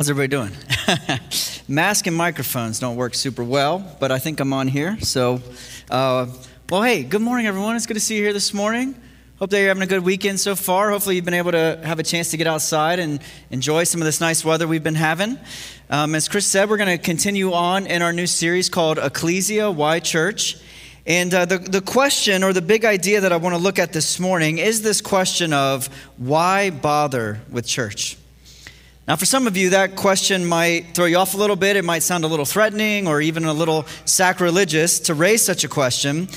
How's everybody doing? Mask and microphones don't work super well, but I think I'm on here. So, uh, well, hey, good morning, everyone. It's good to see you here this morning. Hope that you're having a good weekend so far. Hopefully, you've been able to have a chance to get outside and enjoy some of this nice weather we've been having. Um, as Chris said, we're going to continue on in our new series called Ecclesia Why Church. And uh, the, the question or the big idea that I want to look at this morning is this question of why bother with church? Now, for some of you, that question might throw you off a little bit. It might sound a little threatening or even a little sacrilegious to raise such a question.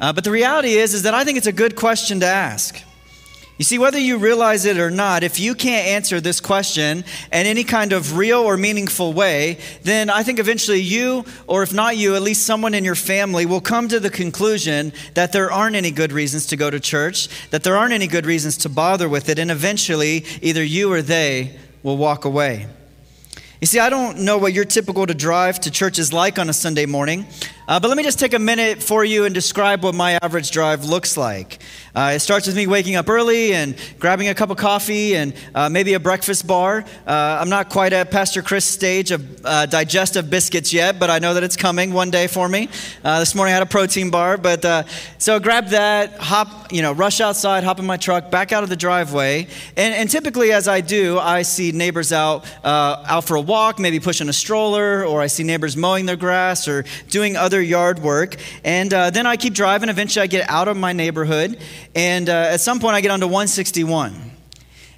Uh, but the reality is, is that I think it's a good question to ask. You see, whether you realize it or not, if you can't answer this question in any kind of real or meaningful way, then I think eventually you, or if not you, at least someone in your family, will come to the conclusion that there aren't any good reasons to go to church, that there aren't any good reasons to bother with it, and eventually either you or they will walk away. You see, I don't know what your typical to drive to church is like on a Sunday morning, uh, but let me just take a minute for you and describe what my average drive looks like. Uh, it starts with me waking up early and grabbing a cup of coffee and uh, maybe a breakfast bar. Uh, I'm not quite at Pastor Chris' stage of uh, digestive biscuits yet, but I know that it's coming one day for me. Uh, this morning I had a protein bar, but so grab that, hop, you know, rush outside, hop in my truck, back out of the driveway, and, and typically as I do, I see neighbors out out for a walk, maybe pushing a stroller, or I see neighbors mowing their grass or doing other other yard work. And uh, then I keep driving. Eventually, I get out of my neighborhood. And uh, at some point, I get onto 161.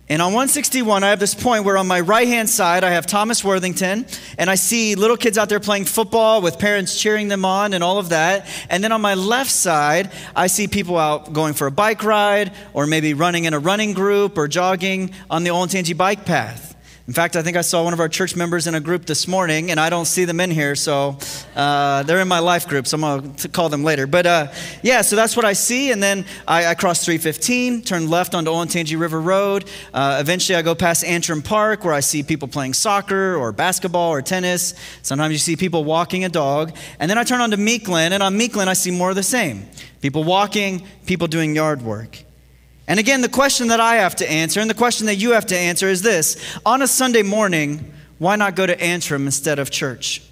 And on 161, I have this point where on my right hand side, I have Thomas Worthington, and I see little kids out there playing football with parents cheering them on and all of that. And then on my left side, I see people out going for a bike ride, or maybe running in a running group, or jogging on the Olentangy bike path. In fact, I think I saw one of our church members in a group this morning, and I don't see them in here, so uh, they're in my life group, so I'm going to call them later. But uh, yeah, so that's what I see, and then I, I cross 315, turn left onto Olentangy River Road. Uh, eventually, I go past Antrim Park, where I see people playing soccer or basketball or tennis. Sometimes you see people walking a dog. And then I turn onto Meekland, and on Meekland, I see more of the same people walking, people doing yard work. And again, the question that I have to answer, and the question that you have to answer is this On a Sunday morning, why not go to Antrim instead of church?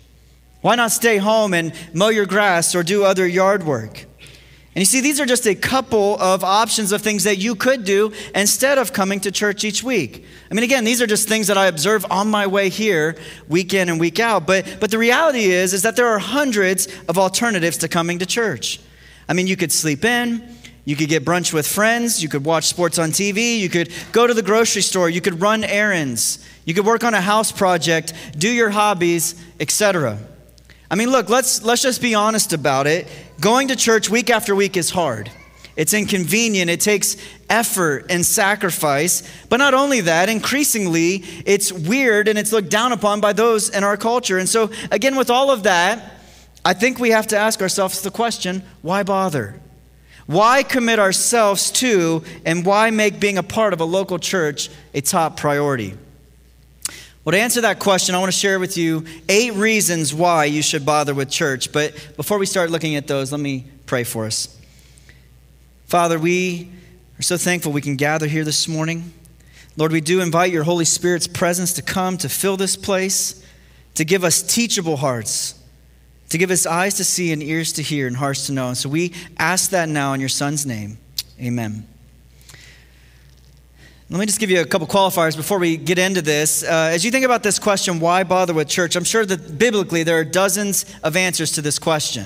Why not stay home and mow your grass or do other yard work? And you see, these are just a couple of options of things that you could do instead of coming to church each week. I mean, again, these are just things that I observe on my way here, week in and week out. But, but the reality is, is that there are hundreds of alternatives to coming to church. I mean, you could sleep in, you could get brunch with friends. You could watch sports on TV. You could go to the grocery store. You could run errands. You could work on a house project, do your hobbies, etc. I mean, look, let's, let's just be honest about it. Going to church week after week is hard. It's inconvenient. It takes effort and sacrifice. But not only that, increasingly, it's weird and it's looked down upon by those in our culture. And so, again, with all of that, I think we have to ask ourselves the question why bother? Why commit ourselves to and why make being a part of a local church a top priority? Well, to answer that question, I want to share with you eight reasons why you should bother with church. But before we start looking at those, let me pray for us. Father, we are so thankful we can gather here this morning. Lord, we do invite your Holy Spirit's presence to come to fill this place, to give us teachable hearts to give us eyes to see and ears to hear and hearts to know. And so we ask that now in your Son's name. Amen. Let me just give you a couple qualifiers before we get into this. Uh, as you think about this question, why bother with church? I'm sure that biblically there are dozens of answers to this question.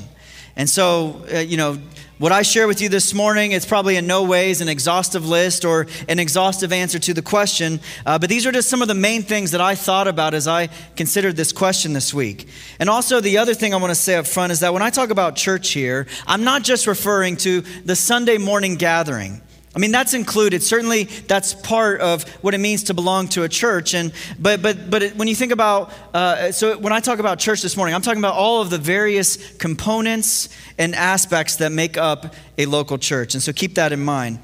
And so, uh, you know, what I share with you this morning, it's probably in no ways an exhaustive list or an exhaustive answer to the question, uh, but these are just some of the main things that I thought about as I considered this question this week. And also, the other thing I want to say up front is that when I talk about church here, I'm not just referring to the Sunday morning gathering. I mean, that's included. Certainly, that's part of what it means to belong to a church. And but but but when you think about, uh, so when I talk about church this morning, I'm talking about all of the various components and aspects that make up a local church. And so keep that in mind.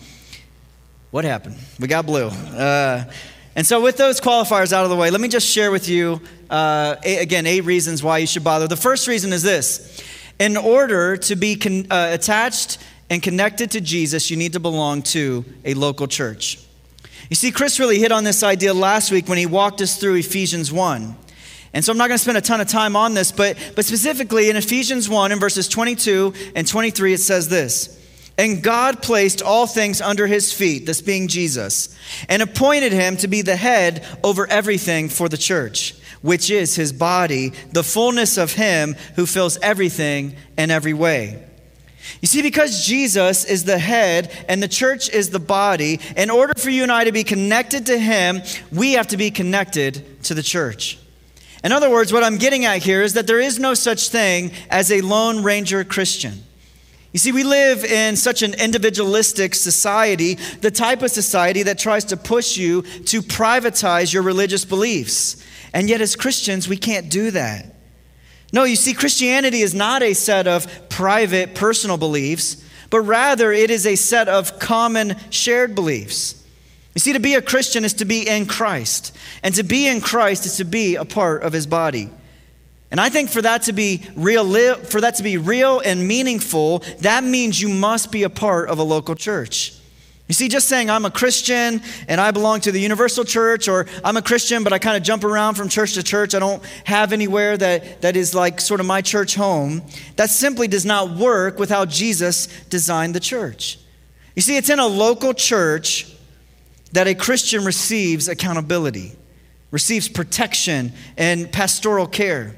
What happened? We got blue. Uh, and so, with those qualifiers out of the way, let me just share with you uh, eight, again eight reasons why you should bother. The first reason is this: in order to be con- uh, attached and connected to Jesus, you need to belong to a local church. You see, Chris really hit on this idea last week when he walked us through Ephesians 1. And so I'm not going to spend a ton of time on this, but, but specifically in Ephesians 1, in verses 22 and 23, it says this And God placed all things under his feet, this being Jesus, and appointed him to be the head over everything for the church, which is his body, the fullness of him who fills everything in every way. You see, because Jesus is the head and the church is the body, in order for you and I to be connected to him, we have to be connected to the church. In other words, what I'm getting at here is that there is no such thing as a Lone Ranger Christian. You see, we live in such an individualistic society, the type of society that tries to push you to privatize your religious beliefs. And yet, as Christians, we can't do that. No, you see, Christianity is not a set of private, personal beliefs, but rather it is a set of common, shared beliefs. You see, to be a Christian is to be in Christ, and to be in Christ is to be a part of his body. And I think for that to be real, for that to be real and meaningful, that means you must be a part of a local church. You see, just saying I'm a Christian and I belong to the universal church, or I'm a Christian, but I kind of jump around from church to church, I don't have anywhere that, that is like sort of my church home, that simply does not work with how Jesus designed the church. You see, it's in a local church that a Christian receives accountability, receives protection and pastoral care.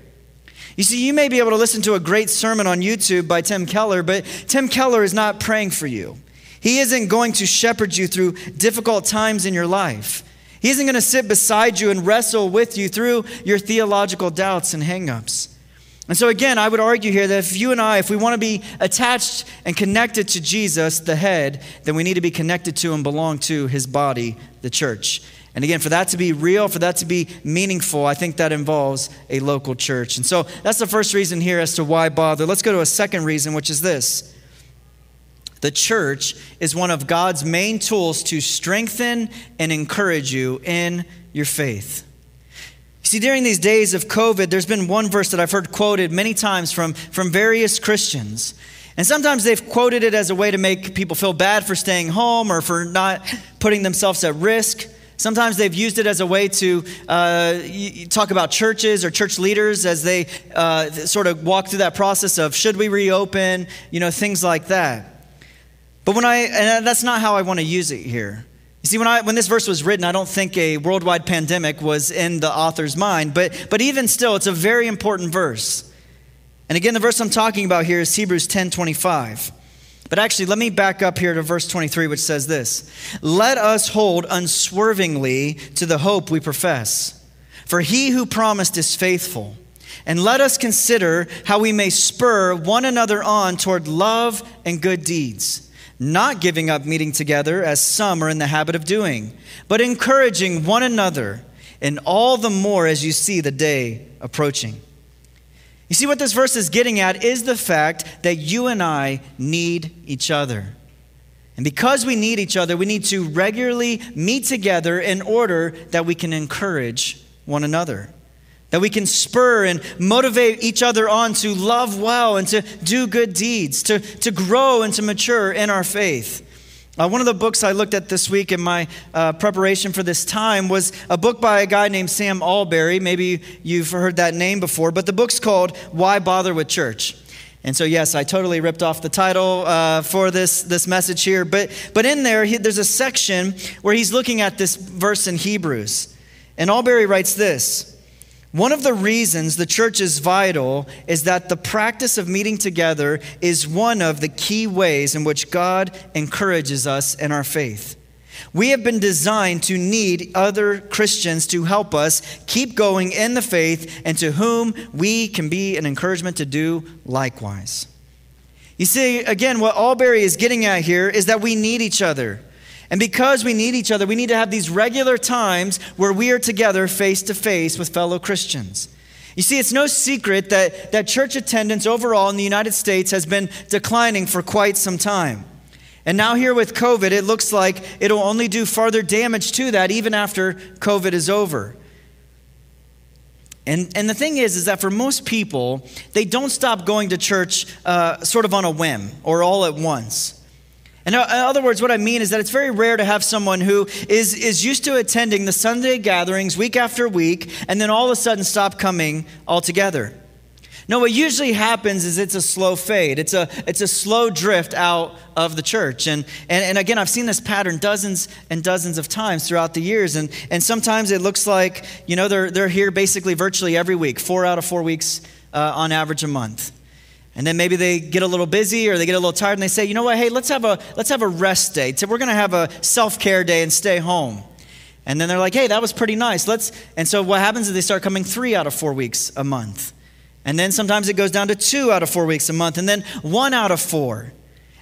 You see, you may be able to listen to a great sermon on YouTube by Tim Keller, but Tim Keller is not praying for you. He isn't going to shepherd you through difficult times in your life. He isn't going to sit beside you and wrestle with you through your theological doubts and hangups. And so, again, I would argue here that if you and I, if we want to be attached and connected to Jesus, the head, then we need to be connected to and belong to his body, the church. And again, for that to be real, for that to be meaningful, I think that involves a local church. And so that's the first reason here as to why bother. Let's go to a second reason, which is this the church is one of God's main tools to strengthen and encourage you in your faith. You see, during these days of COVID, there's been one verse that I've heard quoted many times from, from various Christians. And sometimes they've quoted it as a way to make people feel bad for staying home or for not putting themselves at risk. Sometimes they've used it as a way to uh, talk about churches or church leaders as they uh, sort of walk through that process of should we reopen, you know, things like that. But when I, and that's not how I want to use it here. You see, when, I, when this verse was written, I don't think a worldwide pandemic was in the author's mind, but, but even still, it's a very important verse. And again, the verse I'm talking about here is Hebrews 10 25. But actually, let me back up here to verse 23, which says this Let us hold unswervingly to the hope we profess, for he who promised is faithful. And let us consider how we may spur one another on toward love and good deeds not giving up meeting together as some are in the habit of doing, but encouraging one another, and all the more as you see the day approaching. You see, what this verse is getting at is the fact that you and I need each other. And because we need each other, we need to regularly meet together in order that we can encourage one another that we can spur and motivate each other on to love well and to do good deeds, to, to grow and to mature in our faith. Uh, one of the books I looked at this week in my uh, preparation for this time was a book by a guy named Sam Allberry. Maybe you've heard that name before, but the book's called Why Bother with Church? And so, yes, I totally ripped off the title uh, for this, this message here. But, but in there, he, there's a section where he's looking at this verse in Hebrews. And Allberry writes this one of the reasons the church is vital is that the practice of meeting together is one of the key ways in which God encourages us in our faith. We have been designed to need other Christians to help us keep going in the faith and to whom we can be an encouragement to do likewise. You see, again, what Allberry is getting at here is that we need each other. And because we need each other, we need to have these regular times where we are together face to face with fellow Christians. You see, it's no secret that, that church attendance overall in the United States has been declining for quite some time. And now, here with COVID, it looks like it'll only do further damage to that even after COVID is over. And, and the thing is, is that for most people, they don't stop going to church uh, sort of on a whim or all at once. And in other words, what I mean is that it's very rare to have someone who is, is used to attending the Sunday gatherings week after week and then all of a sudden stop coming altogether. No, what usually happens is it's a slow fade. It's a, it's a slow drift out of the church. And, and, and again, I've seen this pattern dozens and dozens of times throughout the years. And, and sometimes it looks like, you know, they're, they're here basically virtually every week, four out of four weeks uh, on average a month. And then maybe they get a little busy or they get a little tired and they say, you know what, hey, let's have a, let's have a rest day. So We're going to have a self care day and stay home. And then they're like, hey, that was pretty nice. Let's, and so what happens is they start coming three out of four weeks a month. And then sometimes it goes down to two out of four weeks a month, and then one out of four.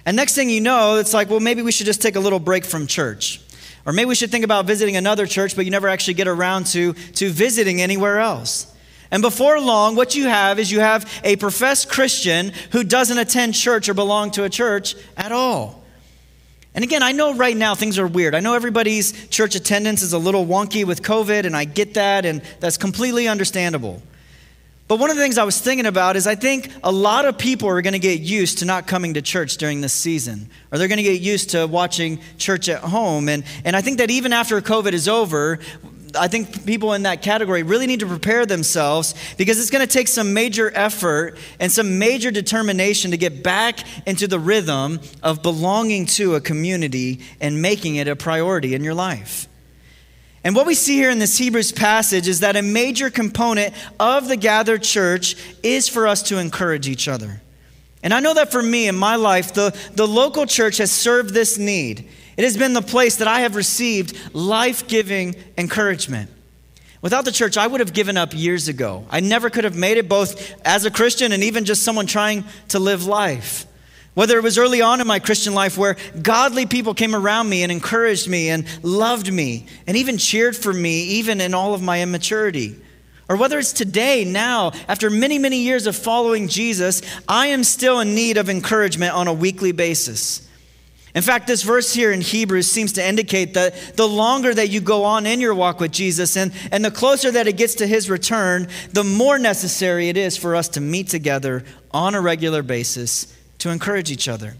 And next thing you know, it's like, well, maybe we should just take a little break from church. Or maybe we should think about visiting another church, but you never actually get around to, to visiting anywhere else. And before long, what you have is you have a professed Christian who doesn't attend church or belong to a church at all. And again, I know right now things are weird. I know everybody's church attendance is a little wonky with COVID, and I get that, and that's completely understandable. But one of the things I was thinking about is I think a lot of people are going to get used to not coming to church during this season, or they're going to get used to watching church at home. And, and I think that even after COVID is over, I think people in that category really need to prepare themselves because it's going to take some major effort and some major determination to get back into the rhythm of belonging to a community and making it a priority in your life. And what we see here in this Hebrews passage is that a major component of the gathered church is for us to encourage each other. And I know that for me in my life, the, the local church has served this need. It has been the place that I have received life giving encouragement. Without the church, I would have given up years ago. I never could have made it, both as a Christian and even just someone trying to live life. Whether it was early on in my Christian life where godly people came around me and encouraged me and loved me and even cheered for me, even in all of my immaturity. Or whether it's today, now, after many, many years of following Jesus, I am still in need of encouragement on a weekly basis. In fact, this verse here in Hebrews seems to indicate that the longer that you go on in your walk with Jesus and, and the closer that it gets to his return, the more necessary it is for us to meet together on a regular basis to encourage each other.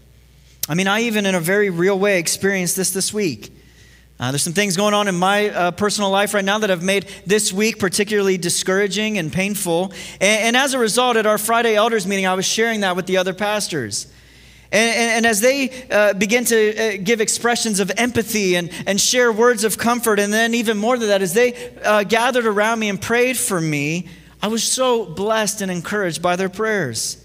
I mean, I even in a very real way experienced this this week. Uh, there's some things going on in my uh, personal life right now that have made this week particularly discouraging and painful. And, and, as a result, at our Friday elders meeting, I was sharing that with the other pastors. And, and, and as they uh, begin to uh, give expressions of empathy and, and share words of comfort, and then even more than that, as they uh, gathered around me and prayed for me, I was so blessed and encouraged by their prayers.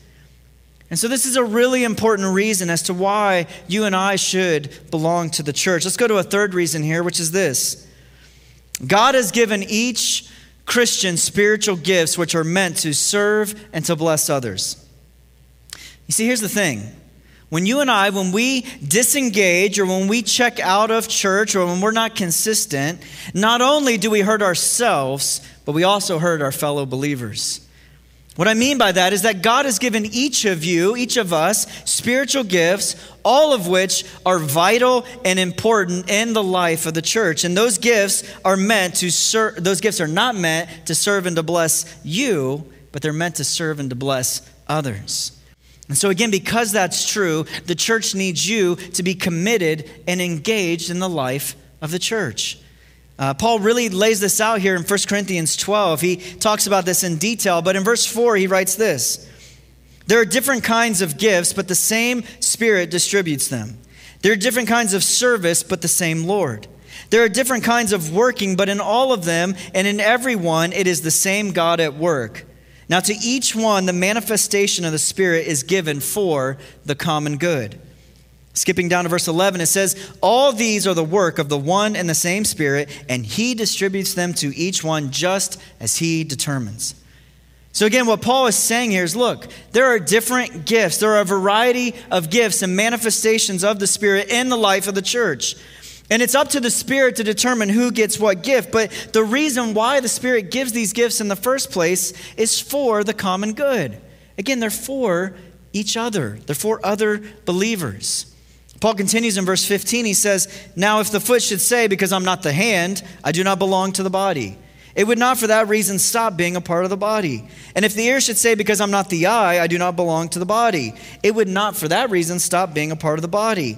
And so, this is a really important reason as to why you and I should belong to the church. Let's go to a third reason here, which is this God has given each Christian spiritual gifts which are meant to serve and to bless others. You see, here's the thing when you and I, when we disengage or when we check out of church or when we're not consistent, not only do we hurt ourselves, but we also hurt our fellow believers. What I mean by that is that God has given each of you, each of us, spiritual gifts, all of which are vital and important in the life of the church. And those gifts are meant to serve, those gifts are not meant to serve and to bless you, but they're meant to serve and to bless others. And so, again, because that's true, the church needs you to be committed and engaged in the life of the church. Uh, Paul really lays this out here in 1 Corinthians 12. He talks about this in detail, but in verse 4, he writes this There are different kinds of gifts, but the same Spirit distributes them. There are different kinds of service, but the same Lord. There are different kinds of working, but in all of them and in every one, it is the same God at work. Now, to each one, the manifestation of the Spirit is given for the common good. Skipping down to verse 11, it says, All these are the work of the one and the same Spirit, and He distributes them to each one just as He determines. So, again, what Paul is saying here is look, there are different gifts. There are a variety of gifts and manifestations of the Spirit in the life of the church. And it's up to the Spirit to determine who gets what gift. But the reason why the Spirit gives these gifts in the first place is for the common good. Again, they're for each other, they're for other believers. Paul continues in verse 15. He says, Now if the foot should say, Because I'm not the hand, I do not belong to the body, it would not for that reason stop being a part of the body. And if the ear should say, Because I'm not the eye, I do not belong to the body, it would not for that reason stop being a part of the body.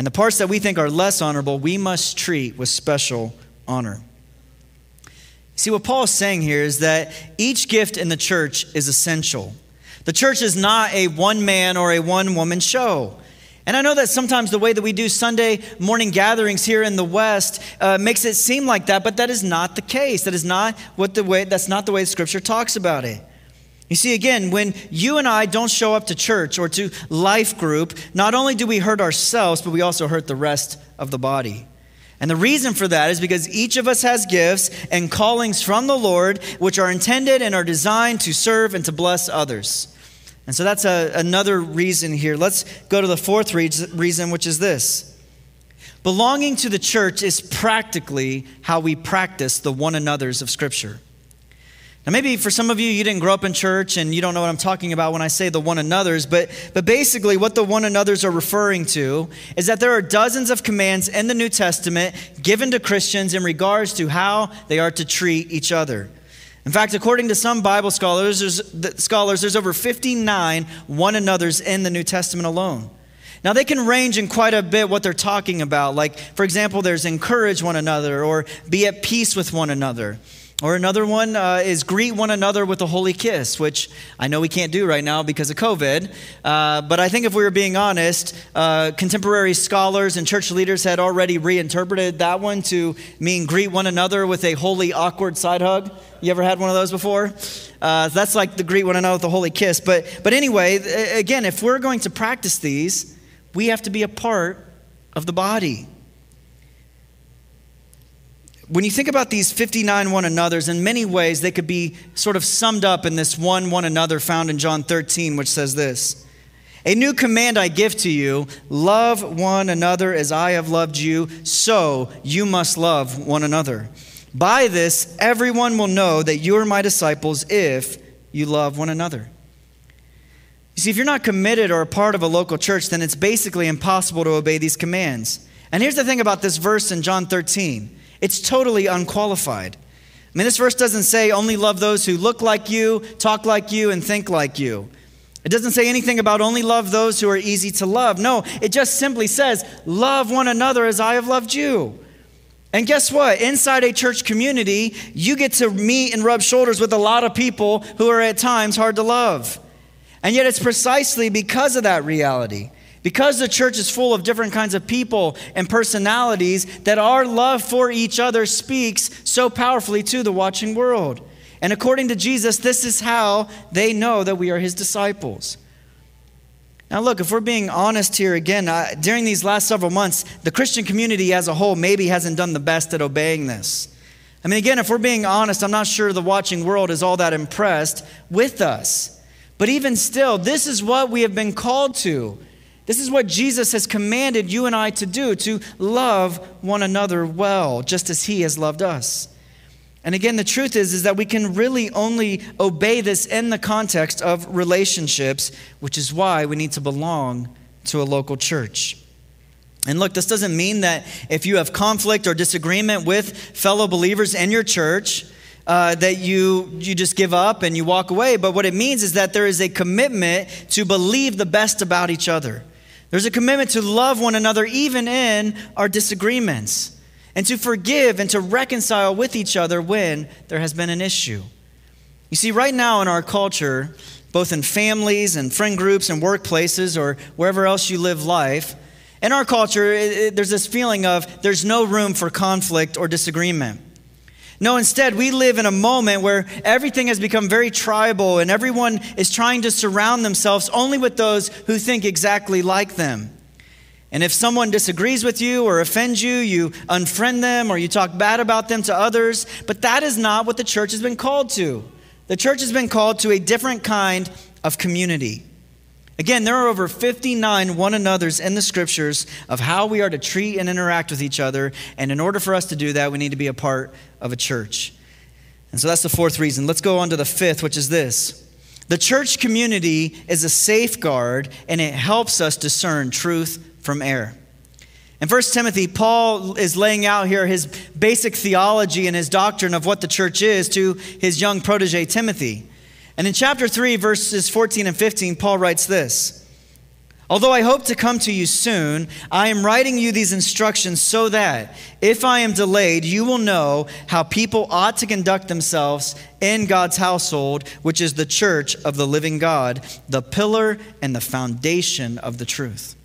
And the parts that we think are less honorable, we must treat with special honor. See, what Paul is saying here is that each gift in the church is essential. The church is not a one man or a one woman show. And I know that sometimes the way that we do Sunday morning gatherings here in the West uh, makes it seem like that, but that is not the case. That is not what the way. That's not the way Scripture talks about it. You see, again, when you and I don't show up to church or to life group, not only do we hurt ourselves, but we also hurt the rest of the body. And the reason for that is because each of us has gifts and callings from the Lord, which are intended and are designed to serve and to bless others. And so that's a, another reason here. Let's go to the fourth reason, which is this belonging to the church is practically how we practice the one another's of Scripture. Now, maybe for some of you, you didn't grow up in church and you don't know what I'm talking about when I say the one another's, but, but basically, what the one another's are referring to is that there are dozens of commands in the New Testament given to Christians in regards to how they are to treat each other. In fact, according to some Bible scholars, there's, scholars, there's over 59 one another's in the New Testament alone. Now, they can range in quite a bit what they're talking about. Like, for example, there's encourage one another or be at peace with one another. Or another one uh, is greet one another with a holy kiss, which I know we can't do right now because of COVID. Uh, but I think if we were being honest, uh, contemporary scholars and church leaders had already reinterpreted that one to mean greet one another with a holy, awkward side hug. You ever had one of those before? Uh, that's like the greet one another with a holy kiss. But, but anyway, again, if we're going to practice these, we have to be a part of the body when you think about these 59 one another's, in many ways they could be sort of summed up in this one one another found in John 13, which says this A new command I give to you love one another as I have loved you, so you must love one another. By this, everyone will know that you are my disciples if you love one another. You see, if you're not committed or a part of a local church, then it's basically impossible to obey these commands. And here's the thing about this verse in John 13 it's totally unqualified. I mean, this verse doesn't say only love those who look like you, talk like you, and think like you. It doesn't say anything about only love those who are easy to love. No, it just simply says, love one another as I have loved you. And guess what? Inside a church community, you get to meet and rub shoulders with a lot of people who are at times hard to love. And yet, it's precisely because of that reality because the church is full of different kinds of people and personalities, that our love for each other speaks so powerfully to the watching world. And according to Jesus, this is how they know that we are his disciples. Now, look, if we're being honest here again, uh, during these last several months, the Christian community as a whole maybe hasn't done the best at obeying this. I mean, again, if we're being honest, I'm not sure the watching world is all that impressed with us. But even still, this is what we have been called to. This is what Jesus has commanded you and I to do to love one another well, just as he has loved us. And again, the truth is, is that we can really only obey this in the context of relationships, which is why we need to belong to a local church. And look, this doesn't mean that if you have conflict or disagreement with fellow believers in your church, uh, that you, you just give up and you walk away. But what it means is that there is a commitment to believe the best about each other. There's a commitment to love one another even in our disagreements, and to forgive and to reconcile with each other when there has been an issue. You see, right now in our culture, both in families and friend groups and workplaces or wherever else you live life, in our culture, it, it, there's this feeling of there's no room for conflict or disagreement. No, instead, we live in a moment where everything has become very tribal and everyone is trying to surround themselves only with those who think exactly like them. And if someone disagrees with you or offends you, you unfriend them or you talk bad about them to others. But that is not what the church has been called to. The church has been called to a different kind of community. Again, there are over 59 one another's in the scriptures of how we are to treat and interact with each other. And in order for us to do that, we need to be a part of a church. And so that's the fourth reason. Let's go on to the fifth, which is this the church community is a safeguard and it helps us discern truth from error. In 1 Timothy, Paul is laying out here his basic theology and his doctrine of what the church is to his young protege, Timothy. And in chapter 3, verses 14 and 15, Paul writes this Although I hope to come to you soon, I am writing you these instructions so that, if I am delayed, you will know how people ought to conduct themselves in God's household, which is the church of the living God, the pillar and the foundation of the truth.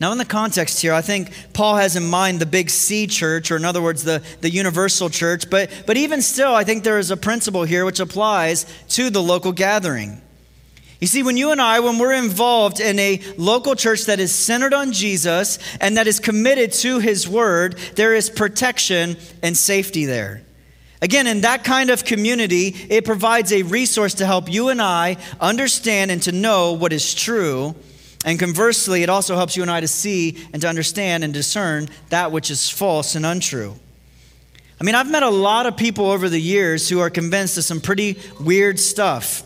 Now, in the context here, I think Paul has in mind the big C church, or in other words, the, the universal church. But, but even still, I think there is a principle here which applies to the local gathering. You see, when you and I, when we're involved in a local church that is centered on Jesus and that is committed to his word, there is protection and safety there. Again, in that kind of community, it provides a resource to help you and I understand and to know what is true and conversely, it also helps you and I to see and to understand and discern that which is false and untrue. I mean, I've met a lot of people over the years who are convinced of some pretty weird stuff,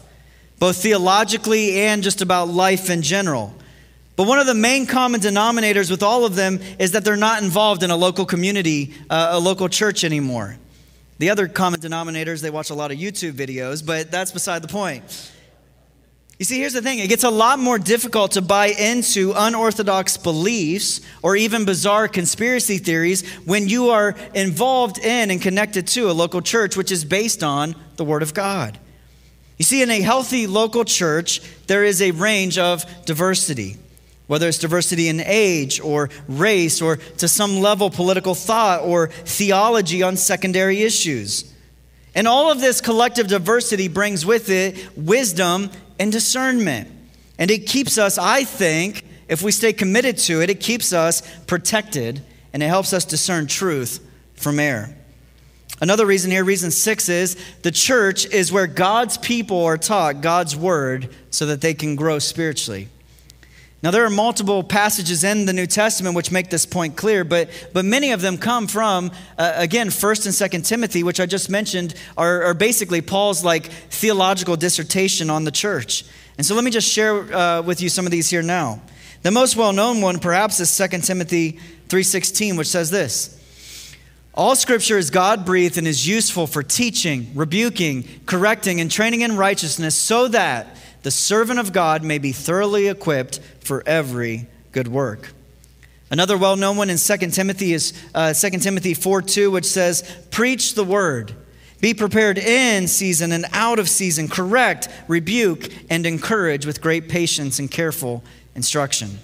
both theologically and just about life in general. But one of the main common denominators with all of them is that they're not involved in a local community, uh, a local church anymore. The other common denominators, they watch a lot of YouTube videos, but that's beside the point. You see, here's the thing it gets a lot more difficult to buy into unorthodox beliefs or even bizarre conspiracy theories when you are involved in and connected to a local church which is based on the Word of God. You see, in a healthy local church, there is a range of diversity, whether it's diversity in age or race or to some level political thought or theology on secondary issues. And all of this collective diversity brings with it wisdom and discernment. And it keeps us, I think, if we stay committed to it, it keeps us protected and it helps us discern truth from error. Another reason here, reason six, is the church is where God's people are taught God's word so that they can grow spiritually. Now, there are multiple passages in the New Testament which make this point clear, but, but many of them come from, uh, again, 1st and 2nd Timothy, which I just mentioned, are, are, basically Paul's like theological dissertation on the church. And so let me just share uh, with you some of these here now. The most well-known one, perhaps, is 2 Timothy 3.16, which says this, all scripture is God breathed and is useful for teaching, rebuking, correcting, and training in righteousness so that the servant of God may be thoroughly equipped for every good work. Another well known one in 2 Timothy is uh, 2 Timothy 4 2, which says, Preach the word. Be prepared in season and out of season, correct, rebuke, and encourage with great patience and careful instruction.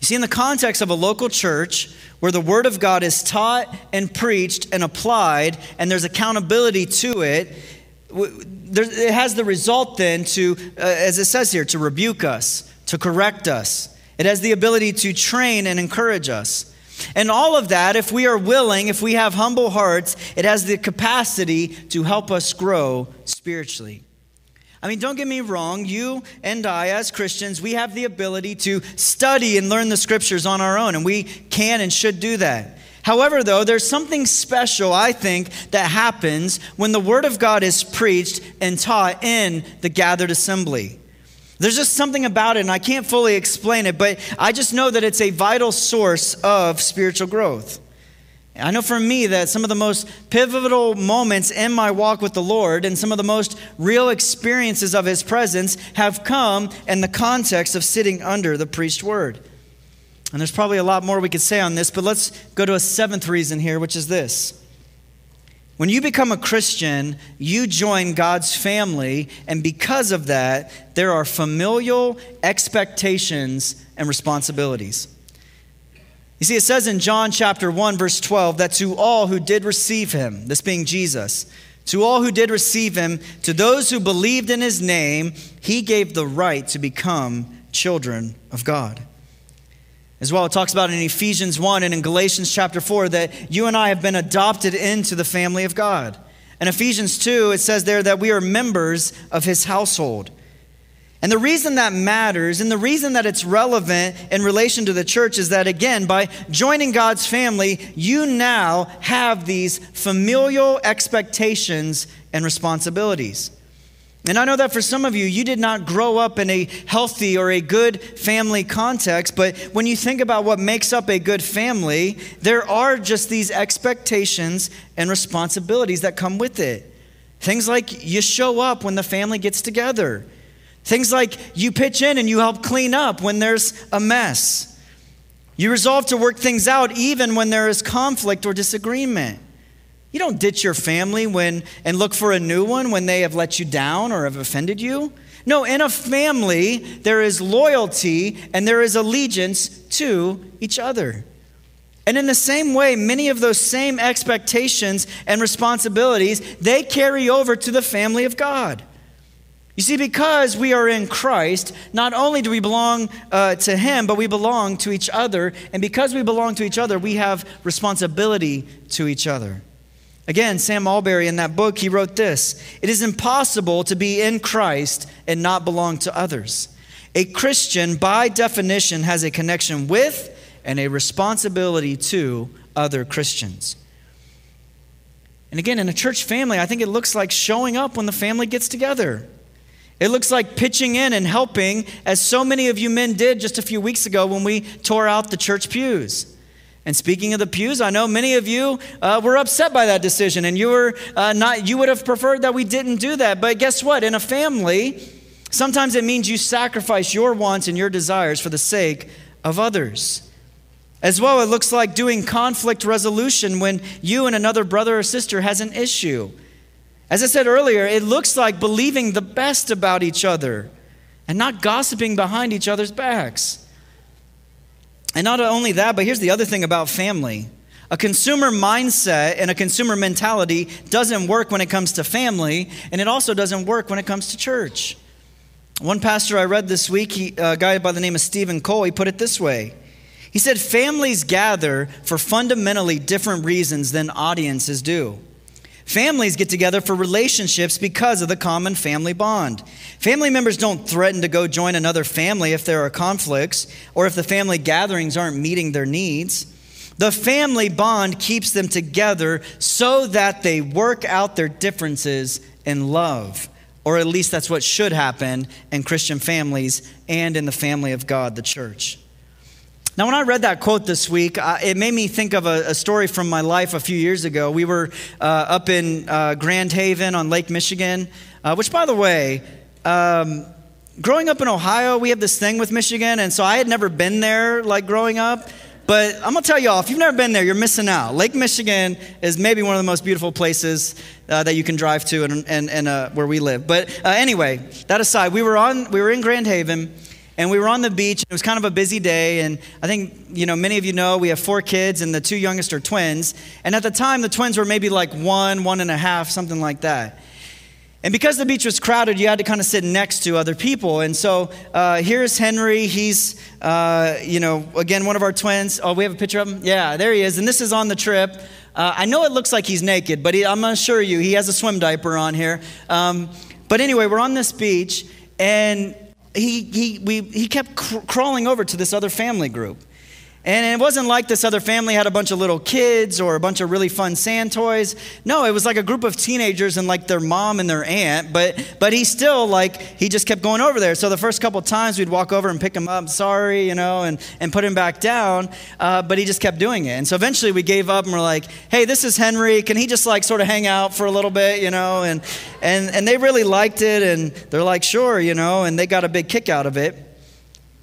You see, in the context of a local church where the Word of God is taught and preached and applied, and there's accountability to it, it has the result then to, uh, as it says here, to rebuke us, to correct us. It has the ability to train and encourage us. And all of that, if we are willing, if we have humble hearts, it has the capacity to help us grow spiritually. I mean, don't get me wrong, you and I, as Christians, we have the ability to study and learn the scriptures on our own, and we can and should do that. However, though, there's something special, I think, that happens when the Word of God is preached and taught in the gathered assembly. There's just something about it, and I can't fully explain it, but I just know that it's a vital source of spiritual growth. I know for me that some of the most pivotal moments in my walk with the Lord and some of the most real experiences of His presence have come in the context of sitting under the preached word. And there's probably a lot more we could say on this, but let's go to a seventh reason here, which is this. When you become a Christian, you join God's family, and because of that, there are familial expectations and responsibilities. You see, it says in John chapter 1, verse 12, that to all who did receive him, this being Jesus, to all who did receive him, to those who believed in his name, he gave the right to become children of God. As well, it talks about in Ephesians 1 and in Galatians chapter 4 that you and I have been adopted into the family of God. In Ephesians 2, it says there that we are members of his household. And the reason that matters and the reason that it's relevant in relation to the church is that, again, by joining God's family, you now have these familial expectations and responsibilities. And I know that for some of you, you did not grow up in a healthy or a good family context, but when you think about what makes up a good family, there are just these expectations and responsibilities that come with it. Things like you show up when the family gets together. Things like you pitch in and you help clean up when there's a mess. You resolve to work things out even when there is conflict or disagreement. You don't ditch your family when and look for a new one when they have let you down or have offended you. No, in a family, there is loyalty and there is allegiance to each other. And in the same way, many of those same expectations and responsibilities, they carry over to the family of God. You see, because we are in Christ, not only do we belong uh, to Him, but we belong to each other. And because we belong to each other, we have responsibility to each other. Again, Sam Allberry in that book, he wrote this It is impossible to be in Christ and not belong to others. A Christian, by definition, has a connection with and a responsibility to other Christians. And again, in a church family, I think it looks like showing up when the family gets together. It looks like pitching in and helping, as so many of you men did just a few weeks ago when we tore out the church pews. And speaking of the pews, I know many of you uh, were upset by that decision, and you were uh, not. You would have preferred that we didn't do that. But guess what? In a family, sometimes it means you sacrifice your wants and your desires for the sake of others. As well, it looks like doing conflict resolution when you and another brother or sister has an issue. As I said earlier, it looks like believing the best about each other and not gossiping behind each other's backs. And not only that, but here's the other thing about family a consumer mindset and a consumer mentality doesn't work when it comes to family, and it also doesn't work when it comes to church. One pastor I read this week, he, a guy by the name of Stephen Cole, he put it this way. He said, Families gather for fundamentally different reasons than audiences do. Families get together for relationships because of the common family bond. Family members don't threaten to go join another family if there are conflicts or if the family gatherings aren't meeting their needs. The family bond keeps them together so that they work out their differences in love. Or at least that's what should happen in Christian families and in the family of God, the church. Now, when I read that quote this week, uh, it made me think of a, a, story from my life a few years ago. We were uh, up in uh, Grand Haven on Lake Michigan, uh, which, by the way, um, growing up in Ohio, we have this thing with Michigan, and so I had never been there like growing up. But I'm gonna tell y'all, if you've never been there, you're missing out. Lake Michigan is maybe one of the most beautiful places uh, that you can drive to, and, and, and uh, where we live. But anyway, that aside, we were on, we were in Grand Haven and we were on the beach. And it was kind of a busy day, and I think you know many of you know we have four kids, and the two youngest are twins. And at the time, the twins were maybe like one, one and a half, something like that. And because the beach was crowded, you had to kind of sit next to other people. And so uh, here's Henry. He's, uh, you know, again, one of our twins. Oh, we have a picture of him? Yeah, there he is. And this is on the trip. Uh, I know it looks like he's naked, but he, I'm going to assure you, he has a swim diaper on here. Um, but anyway, we're on this beach, and he, he, we, he kept cr- crawling over to this other family group. And it wasn't like this other family had a bunch of little kids or a bunch of really fun sand toys. No, it was like a group of teenagers and like their mom and their aunt. But but he still like he just kept going over there. So the first couple times we'd walk over and pick him up, sorry, you know, and and put him back down. Uh, but he just kept doing it. And so eventually we gave up and we're like, hey, this is Henry. Can he just like sort of hang out for a little bit, you know? And and and they really liked it. And they're like, sure, you know. And they got a big kick out of it.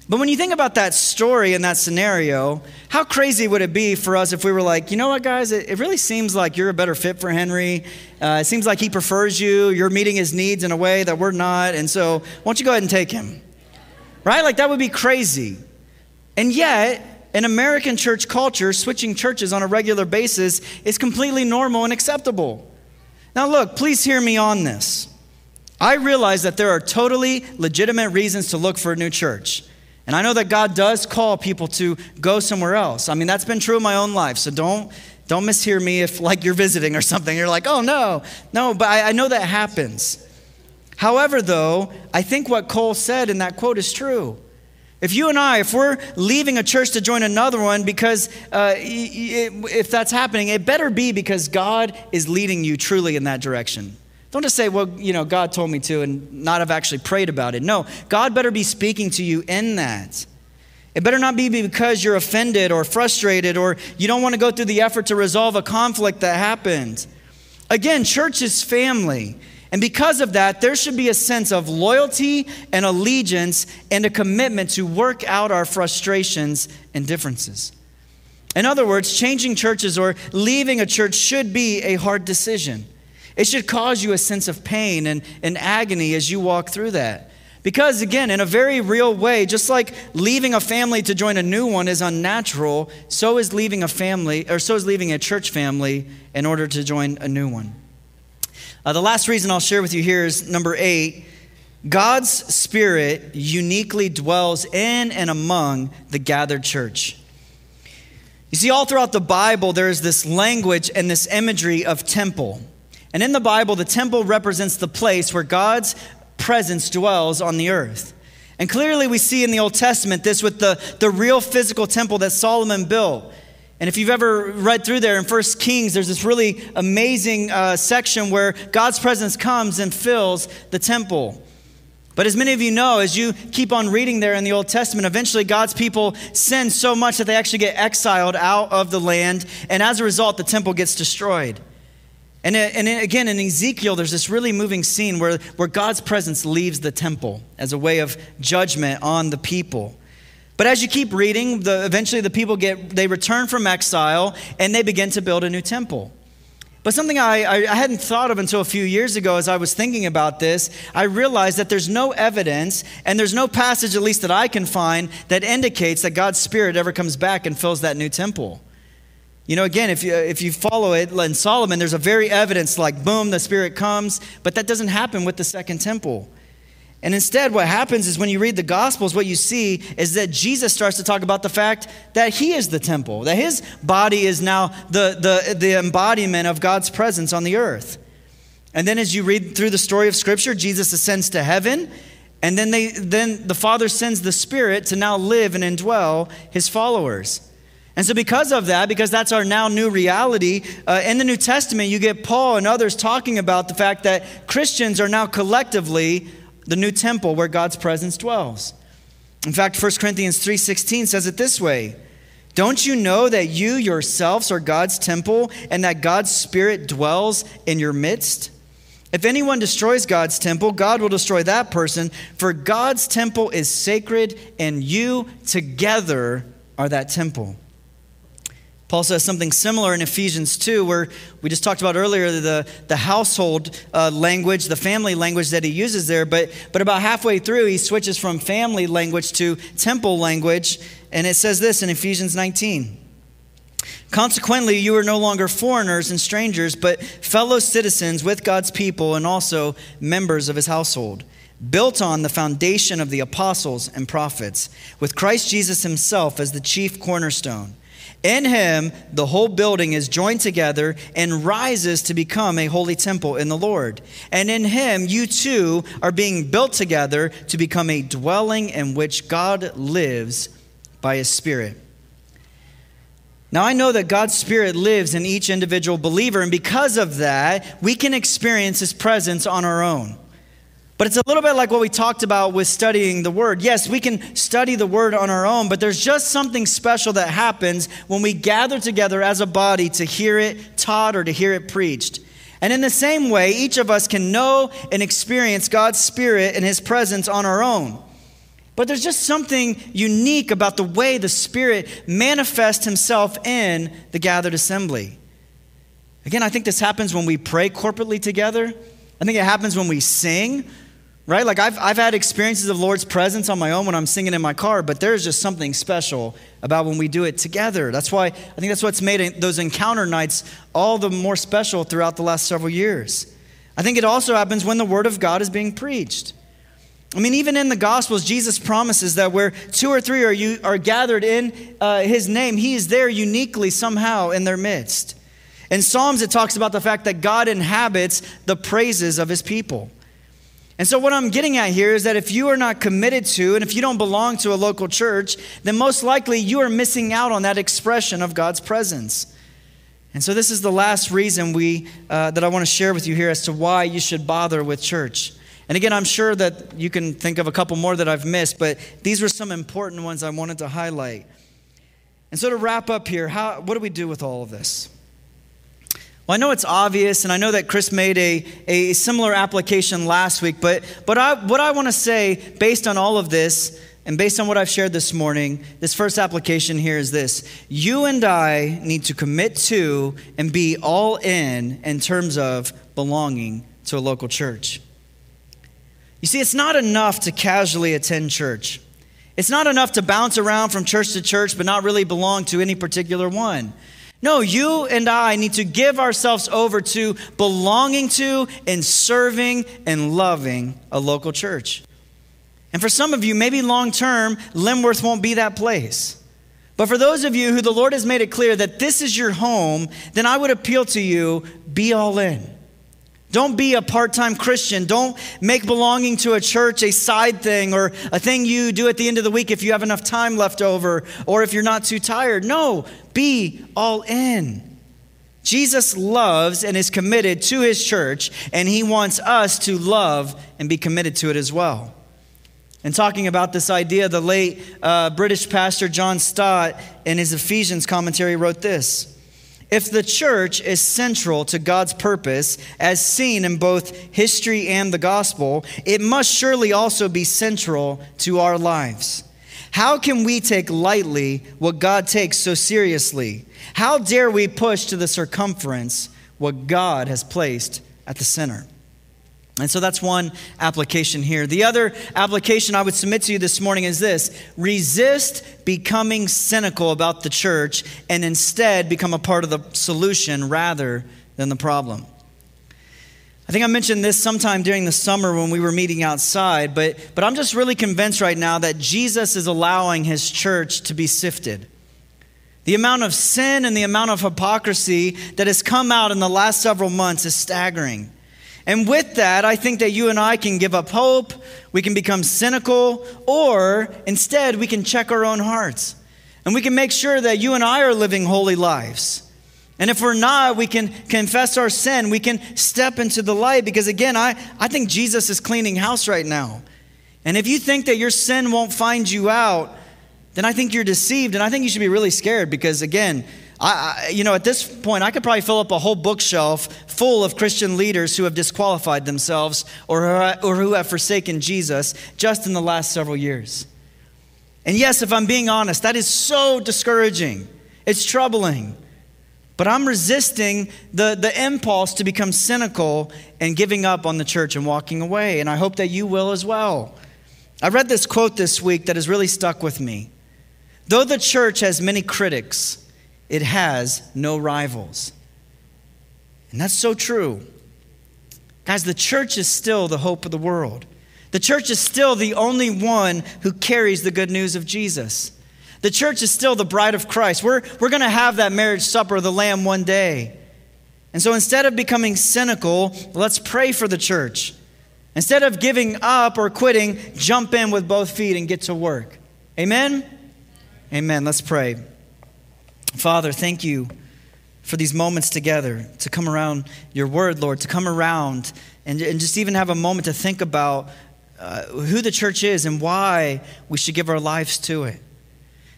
But when you think about that story and that scenario, how crazy would it be for us if we were like, you know what, guys, it, it really seems like you're a better fit for Henry. Uh, it seems like he prefers you. You're meeting his needs in a way that we're not. And so, why don't you go ahead and take him? Right? Like, that would be crazy. And yet, in American church culture, switching churches on a regular basis is completely normal and acceptable. Now, look, please hear me on this. I realize that there are totally legitimate reasons to look for a new church. And I know that God does call people to go somewhere else. I mean, that's been true in my own life. So don't don't mishear me if like you're visiting or something. You're like, oh no, no, but I, I know that happens. However, though, I think what Cole said in that quote is true. If you and I, if we're leaving a church to join another one, because uh, if that's happening, it better be because God is leading you truly in that direction. Don't just say, well, you know, God told me to and not have actually prayed about it. No, God better be speaking to you in that. It better not be because you're offended or frustrated or you don't want to go through the effort to resolve a conflict that happened. Again, church is family. And because of that, there should be a sense of loyalty and allegiance and a commitment to work out our frustrations and differences. In other words, changing churches or leaving a church should be a hard decision. It should cause you a sense of pain and, and agony as you walk through that. Because, again, in a very real way, just like leaving a family to join a new one is unnatural, so is leaving a family, or so is leaving a church family in order to join a new one. Uh, the last reason I'll share with you here is number eight God's Spirit uniquely dwells in and among the gathered church. You see, all throughout the Bible, there is this language and this imagery of temple. And in the Bible, the temple represents the place where God's presence dwells on the earth. And clearly, we see in the Old Testament this with the, the real physical temple that Solomon built. And if you've ever read through there in First Kings, there's this really amazing uh, section where God's presence comes and fills the temple. But as many of you know, as you keep on reading there in the Old Testament, eventually God's people sin so much that they actually get exiled out of the land. And as a result, the temple gets destroyed. And, uh, and uh, again, in Ezekiel, there's this really moving scene where, where God's presence leaves the temple as a way of judgment on the people. But as you keep reading, the, eventually the people get, they return from exile and they begin to build a new temple. But something I, I, hadn't thought of until a few years ago as I was thinking about this, I realized that there's no evidence and there's no passage, at least that I can find, that indicates that God's Spirit ever comes back and fills that new temple. You know, again, if you, if you follow it in Solomon, there's a very evidence like, boom, the Spirit comes, but that doesn't happen with the second temple. And instead, what happens is when you read the Gospels, what you see is that Jesus starts to talk about the fact that he is the temple, that his body is now the, the, the embodiment of God's presence on the earth. And then as you read through the story of Scripture, Jesus ascends to heaven, and then, they, then the Father sends the Spirit to now live and indwell his followers. And so, because of that, because that's our now new reality, uh, in the New Testament, you get Paul and others talking about the fact that Christians are now collectively the new temple where God's presence dwells. In fact, 1 Corinthians 3:16 says it this way: Don't you know that you yourselves are God's temple and that God's spirit dwells in your midst? If anyone destroys God's temple, God will destroy that person, for God's temple is sacred and you together are that temple. Paul says something similar in Ephesians 2, where we just talked about earlier the, the household uh, language, the family language that he uses there. But, but about halfway through, he switches from family language to temple language. And it says this in Ephesians 19 Consequently, you are no longer foreigners and strangers, but fellow citizens with God's people and also members of his household, built on the foundation of the apostles and prophets, with Christ Jesus himself as the chief cornerstone. In him, the whole building is joined together and rises to become a holy temple in the Lord. And in him, you too are being built together to become a dwelling in which God lives by his Spirit. Now, I know that God's Spirit lives in each individual believer, and because of that, we can experience his presence on our own. But it's a little bit like what we talked about with studying the Word. Yes, we can study the Word on our own, but there's just something special that happens when we gather together as a body to hear it taught or to hear it preached. And in the same way, each of us can know and experience God's Spirit and His presence on our own. But there's just something unique about the way the Spirit manifests Himself in the gathered assembly. Again, I think this happens when we pray corporately together. I think it happens when we sing right? Like I've, I've had experiences of Lord's presence on my own when I'm singing in my car, but there's just something special about when we do it together. That's why I think that's what's made those encounter nights all the more special throughout the last several years. I think it also happens when the Word of God is being preached. I mean, even in the Gospels, Jesus promises that where two or three are, you, are gathered in uh, His name, He is there uniquely somehow in their midst. In Psalms, it talks about the fact that God inhabits the praises of His people. And so, what I'm getting at here is that if you are not committed to, and if you don't belong to a local church, then most likely you are missing out on that expression of God's presence. And so, this is the last reason we, uh, that I want to share with you here as to why you should bother with church. And again, I'm sure that you can think of a couple more that I've missed, but these were some important ones I wanted to highlight. And so, to wrap up here, how, what do we do with all of this? Well, I know it's obvious, and I know that Chris made a, a similar application last week, but, but I, what I want to say based on all of this, and based on what I've shared this morning, this first application here is this You and I need to commit to and be all in in terms of belonging to a local church. You see, it's not enough to casually attend church. It's not enough to bounce around from church to church but not really belong to any particular one. No, you and I need to give ourselves over to belonging to and serving and loving a local church. And for some of you, maybe long term, Limworth won't be that place. But for those of you who the Lord has made it clear that this is your home, then I would appeal to you be all in. Don't be a part time Christian. Don't make belonging to a church a side thing or a thing you do at the end of the week if you have enough time left over or if you're not too tired. No, be all in. Jesus loves and is committed to his church, and he wants us to love and be committed to it as well. And talking about this idea, the late uh, British pastor John Stott, in his Ephesians commentary, wrote this. If the church is central to God's purpose, as seen in both history and the gospel, it must surely also be central to our lives. How can we take lightly what God takes so seriously? How dare we push to the circumference what God has placed at the center? And so that's one application here. The other application I would submit to you this morning is this resist becoming cynical about the church and instead become a part of the solution rather than the problem. I think I mentioned this sometime during the summer when we were meeting outside, but, but I'm just really convinced right now that Jesus is allowing his church to be sifted. The amount of sin and the amount of hypocrisy that has come out in the last several months is staggering. And with that, I think that you and I can give up hope, we can become cynical, or instead, we can check our own hearts. And we can make sure that you and I are living holy lives. And if we're not, we can confess our sin. We can step into the light because, again, I, I think Jesus is cleaning house right now. And if you think that your sin won't find you out, then I think you're deceived. And I think you should be really scared because, again, I, you know, at this point, I could probably fill up a whole bookshelf full of Christian leaders who have disqualified themselves or, or who have forsaken Jesus just in the last several years. And yes, if I'm being honest, that is so discouraging. It's troubling. But I'm resisting the, the impulse to become cynical and giving up on the church and walking away. And I hope that you will as well. I read this quote this week that has really stuck with me. Though the church has many critics, it has no rivals. And that's so true. Guys, the church is still the hope of the world. The church is still the only one who carries the good news of Jesus. The church is still the bride of Christ. We're, we're going to have that marriage supper of the Lamb one day. And so instead of becoming cynical, let's pray for the church. Instead of giving up or quitting, jump in with both feet and get to work. Amen? Amen. Let's pray. Father, thank you for these moments together to come around your word, Lord, to come around and, and just even have a moment to think about uh, who the church is and why we should give our lives to it.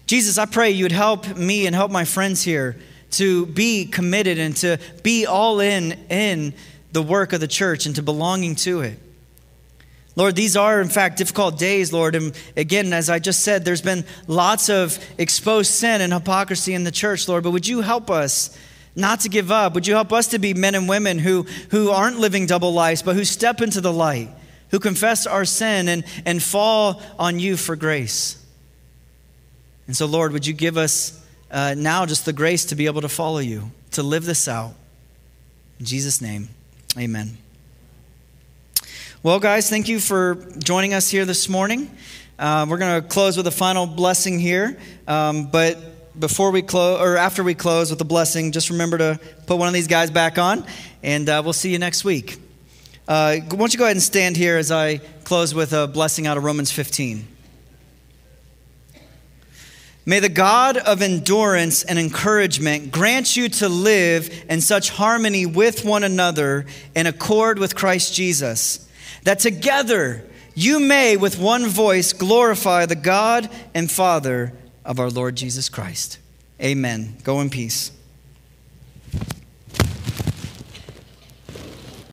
Jesus, I pray you would help me and help my friends here to be committed and to be all in in the work of the church and to belonging to it. Lord, these are, in fact, difficult days, Lord. And again, as I just said, there's been lots of exposed sin and hypocrisy in the church, Lord. But would you help us not to give up? Would you help us to be men and women who, who aren't living double lives, but who step into the light, who confess our sin and, and fall on you for grace? And so, Lord, would you give us uh, now just the grace to be able to follow you, to live this out? In Jesus' name, amen. Well, guys, thank you for joining us here this morning. Uh, we're going to close with a final blessing here. Um, but before we close, or after we close with a blessing, just remember to put one of these guys back on, and uh, we'll see you next week. Uh, why don't you go ahead and stand here as I close with a blessing out of Romans 15. May the God of endurance and encouragement grant you to live in such harmony with one another in accord with Christ Jesus, that together you may with one voice glorify the God and Father of our Lord Jesus Christ. Amen. Go in peace.